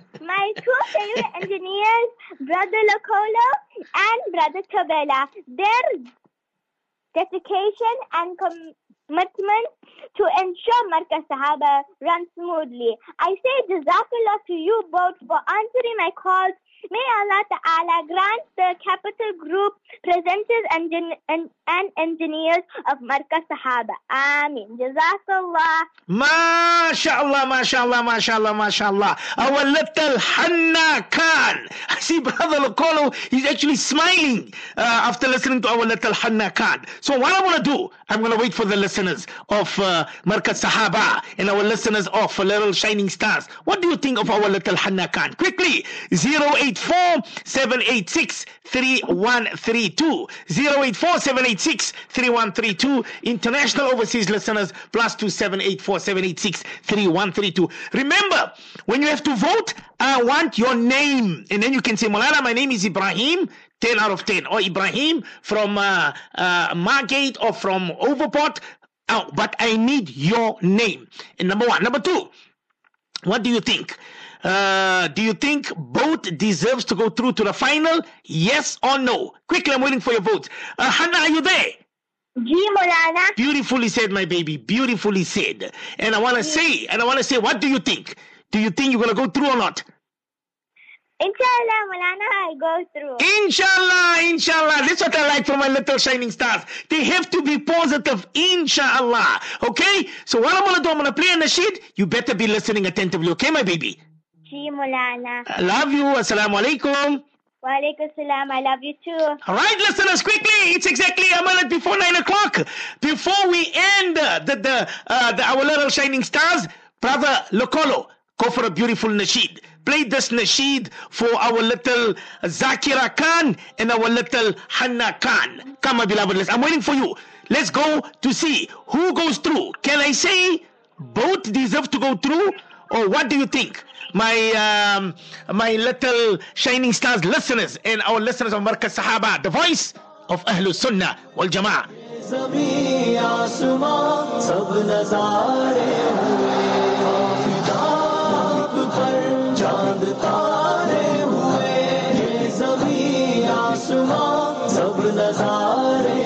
My two favorite engineers, Brother Lokolo and Brother Tabela. Their dedication and commitment to ensure Markaz Sahaba runs smoothly. I say Jazakallah to you both for answering my calls. May Allah Ta'ala grant the capital group presenters and, and, engineers of Markaz Sahaba. Ameen. Jazakallah. MashaAllah, MashaAllah, MashaAllah, MashaAllah. Our little Hanna Khan. I see Brother Lokolo, he's actually smiling uh, after listening to our little Hanna Khan. So what I'm going to do, I'm going to wait for the listeners of uh, Markaz Sahaba and our listeners of Little Shining Stars. What do you think of our little Hanna Khan? Quickly, 084 786 3132. 084 786 3132. International overseas listeners, plus 2784 786 3132. Remember, when you have to vote, I want your name. And then you can say, Molana, my name is Ibrahim. 10 out of 10. Or Ibrahim from uh, uh, Margate or from Overport. Oh, but I need your name. And number one. Number two, what do you think? Uh, do you think both deserves to go through to the final? Yes or no? Quickly, I'm waiting for your votes. Uh, Hannah, are you there? Molana. Beautifully said, my baby. Beautifully said. And I want to say, and I want to say, what do you think? Do you think you're going to go through or not? Inshallah, Molana, I go through. Inshallah, inshallah. That's what I like from my little shining stars. They have to be positive, inshallah. Okay? So what I'm gonna do, I'm gonna play on the sheet. You better be listening attentively, okay, my baby? I love you. Assalamu alaikum. Wa alaikum salam. I love you too. All right, listeners, quickly. It's exactly a minute before nine o'clock. Before we end uh, the, the, uh, the our little shining stars, brother Lokolo, go for a beautiful nasheed. Play this nasheed for our little Zakira Khan and our little Hanna Khan. Come, my beloved, listeners. I'm waiting for you. Let's go to see who goes through. Can I say both deserve to go through, Oh, what do you think? My um, my little Shining Stars listeners and our listeners of Markaz Sahaba, the voice of Ahlul Sunnah wal Jama'ah. सब नजारे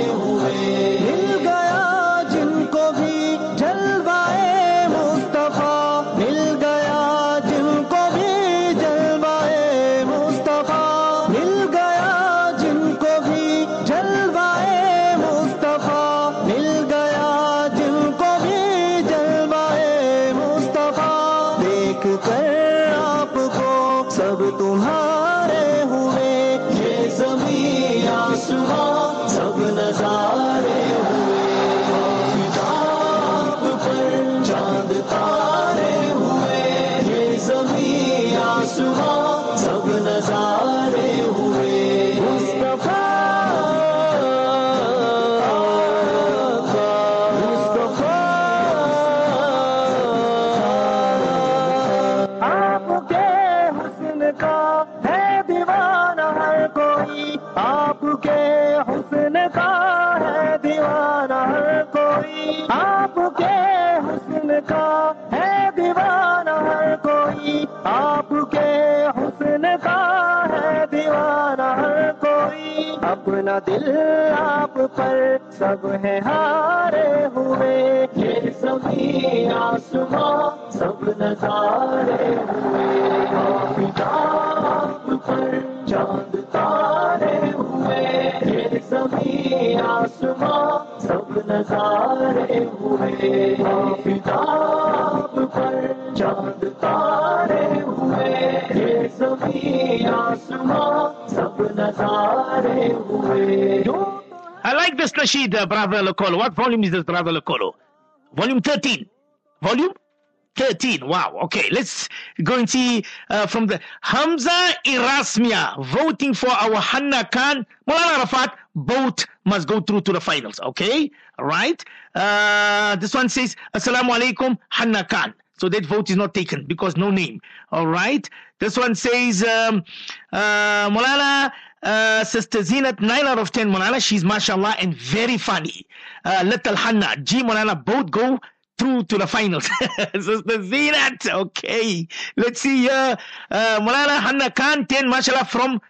دل آپ پر سب ہے ہارے ہوئے۔ یہ زمین آسمان سب نظارے ہوئے۔ Uh, brother. What volume is this, brother Lokolo? Volume 13. Volume 13. Wow. Okay, let's go and see uh, from the Hamza Erasmia voting for our Hanna Khan. Mulana Arafat, both must go through to the finals. Okay, all right. Uh, this one says, Assalamu alaikum, Hanna Khan. So that vote is not taken because no name. All right. This one says, um, uh, uh, Sister Zinat, 9 out of 10, Molana. She's mashallah and very funny. Uh, Little Hanna, G, Molana, both go through to the finals. Sister Zinat, okay. Let's see here. Uh, Molana Hanna Khan, 10, mashallah, from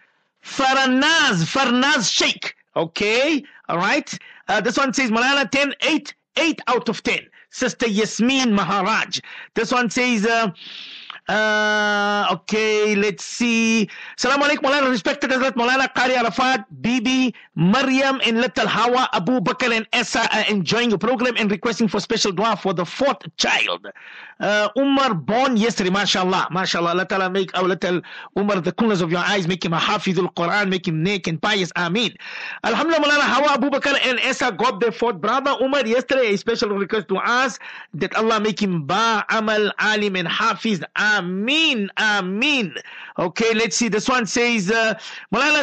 Farnaz, Farnaz Sheikh. Okay. All right. Uh, this one says, Molana, 10, 8, 8 out of 10. Sister Yasmin Maharaj. This one says, uh, uh, okay, let's see. Salam alaikum, Maulana. Respected Hazrat Maulana Qari Arafat, Bibi, Maryam, and little Hawa, Abu Bakr, and Essa are enjoying the program and requesting for special dua for the fourth child. Uh, Umar born yesterday, mashallah. Mashallah. Allah Ta'ala make our little Umar the coolness of your eyes, make him a Hafizul Quran, make him neck and pious. Ameen. Alhamdulillah, Maulana Hawa, Abu Bakr, and Essa got their fourth brother. Umar yesterday, a special request to us that Allah make him Ba, Amal, Alim, and Hafiz. Ameen. Ameen. Okay, let's see. This one says, uh,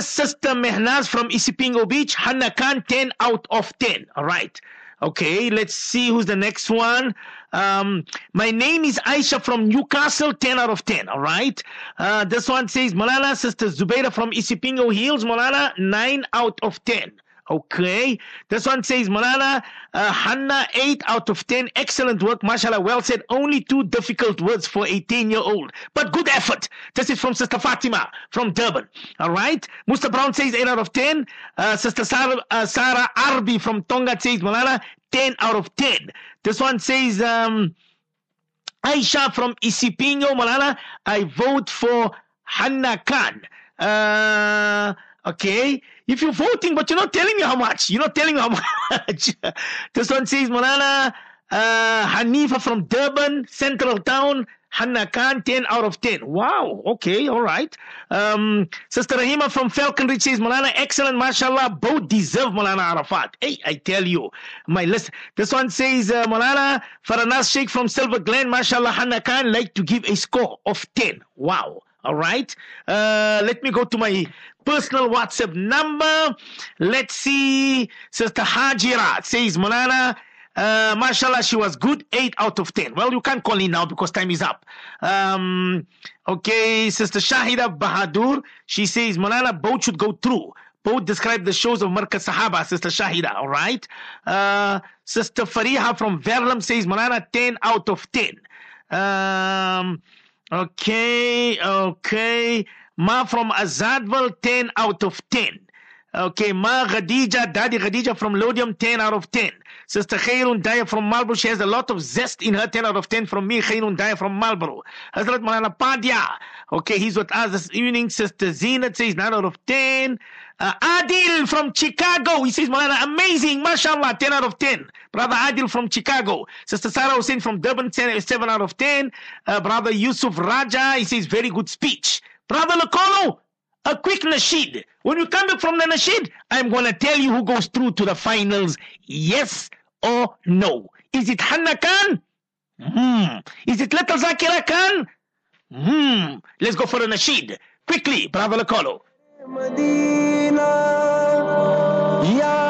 sister Mehnaz from Isipingo Beach, Hanna Khan, 10 out of 10. All right. Okay, let's see who's the next one. Um, my name is Aisha from Newcastle, 10 out of 10. All right. Uh, this one says, Molana, sister Zubaira from Isipingo Hills, Molana, 9 out of 10. Okay. This one says, Molana, uh, Hanna, 8 out of 10. Excellent work. Mashallah. Well said. Only two difficult words for a 10 year old, but good effort. This is from Sister Fatima from Durban. All right. Musa Brown says 8 out of 10. Uh, Sister Sarah, uh, Sarah Arbi from Tonga says, Molana, 10 out of 10. This one says, um, Aisha from Isipingo, Molana, I vote for Hanna Khan. Uh, okay. If you're voting, but you're not telling me how much, you're not telling me how much. this one says, Molana, uh, Hanifa from Durban, Central Town, Hanna Khan, 10 out of 10. Wow. Okay. All right. Um, Sister Rahima from Falcon Ridge says, Malana, excellent. Mashallah. Both deserve Malana Arafat. Hey, I tell you, my list. This one says, uh, Malana, Farnaz Sheikh from Silver Glen, Mashallah, Hanna Khan, like to give a score of 10. Wow. All right. Uh, let me go to my personal WhatsApp number. Let's see. Sister Hajira says, Malana, uh, mashallah, she was good. 8 out of 10. Well, you can't call in now because time is up. Um, okay, Sister Shahida Bahadur, she says, Molana, both should go through. Both describe the shows of Markaz Sahaba, Sister Shahida, all right? Uh, Sister Fariha from Verulam says, Molana, 10 out of 10. Um, okay, okay. Ma from Azadville, 10 out of 10. Okay, Ma Khadija, Daddy Khadija from Laudium, 10 out of 10. Sister Khairun Daya from Marlborough, she has a lot of zest in her, 10 out of 10 from me, Khairun Daya from Marlborough. Hazrat Malana Padya, okay, he's with us this evening. Sister Zinat says 9 out of 10. Uh, Adil from Chicago, he says, Malana, amazing, mashallah, 10 out of 10. Brother Adil from Chicago. Sister Sarah Hussein from Durban, 10, 7 out of 10. Uh, Brother Yusuf Raja, he says, very good speech. Brother Lokolo, a quick nasheed. When you come back from the nasheed, I'm going to tell you who goes through to the finals. Yes or no. Is it Hanna Khan? Hmm. Is it Little Zakira Khan? Hmm. Let's go for a nasheed. Quickly, Brother Lokolo. بنا يا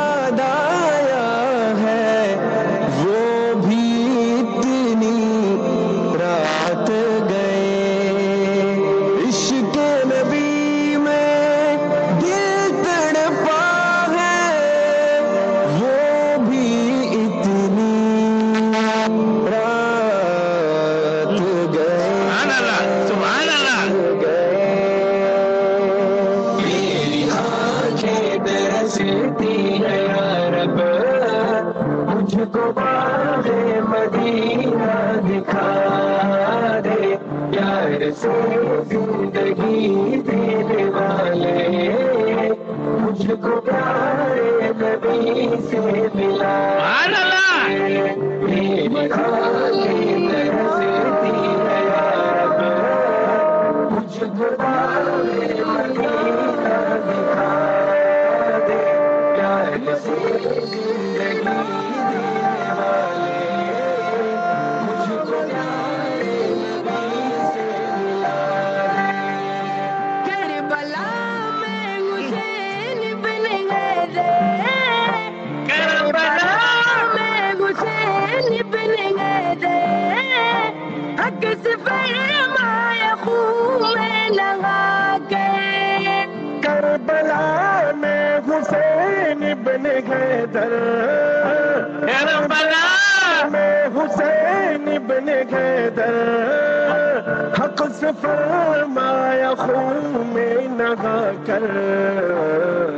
زندگی بن گئے در کربلا میں حسین بن حق سے فرمایا خون میں نگا کر،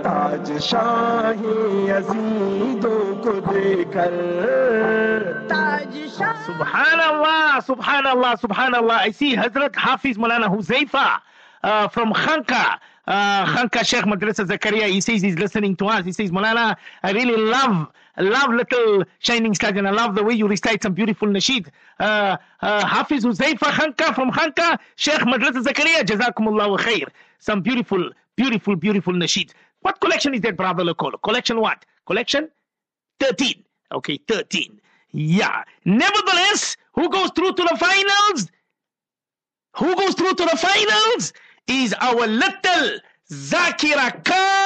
تاج شاہی عزیزوں کو دے کر۔ Subhanallah, Subhanallah, Subhanallah. I see Hazrat Hafiz Mulana Huzaifa uh, from Khanka. Uh, Khanka Sheikh Madrasa Zakaria. He says he's listening to us. He says, Mulana, I really love, love little shining stars and I love the way you recite some beautiful nasheed. Uh, uh, Hafiz Huzaifa Khanka from Khanka, Sheikh Madrasa Zakaria. Jazakumullah khair. Some beautiful, beautiful, beautiful nasheed. What collection is that, brother Lokolo? Collection what? Collection 13. Okay, 13. Yeah. Nevertheless, who goes through to the finals? Who goes through to the finals is our little Zakira Khan.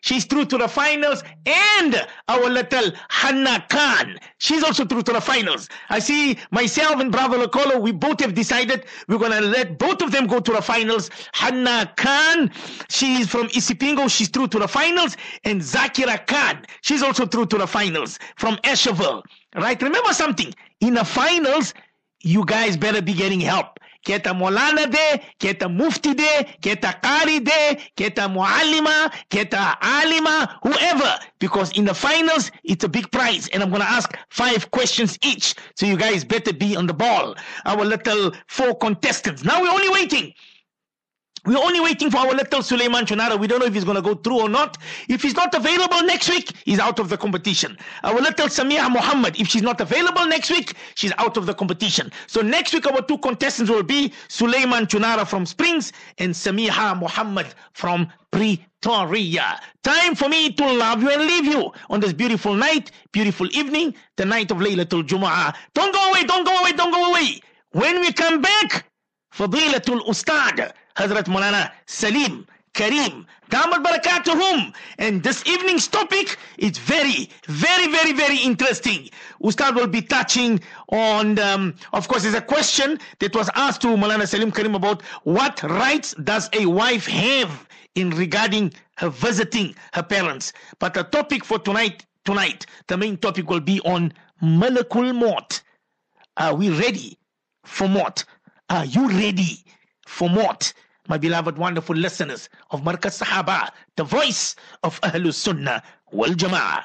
She's through to the finals. And our little Hannah Khan. She's also through to the finals. I see myself and Brother Lokolo, we both have decided we're going to let both of them go to the finals. Hannah Khan, she's from Isipingo. She's through to the finals. And Zakira Khan, she's also through to the finals from Escherville. Right? Remember something. In the finals, you guys better be getting help. Get a Molana there, get a Mufti there, get a Qari there, get a Muallima, get a Alima, whoever. Because in the finals, it's a big prize. And I'm going to ask five questions each. So you guys better be on the ball. Our little four contestants. Now we're only waiting. We're only waiting for our little Suleiman Chunara. We don't know if he's going to go through or not. If he's not available next week, he's out of the competition. Our little Samia Muhammad, if she's not available next week, she's out of the competition. So next week, our two contestants will be Suleiman Chunara from Springs and Samiha Muhammad from Pretoria. Time for me to love you and leave you on this beautiful night, beautiful evening, the night of Laylatul Jumu'ah. Don't go away, don't go away, don't go away. When we come back, Fadilatul Ustad, Hazrat Molana Salim Kareem, Damat Barakatuhum. And this evening's topic is very, very, very, very interesting. Ustad will be touching on, um, of course, there's a question that was asked to Molana Salim Kareem about what rights does a wife have in regarding her visiting her parents. But the topic for tonight, tonight, the main topic will be on Malakul Maut. Are we ready for Maut? Are you ready for Maut? My beloved, wonderful listeners of Markaz Sahaba, the voice of Ahlus Sunnah wal Jama'ah.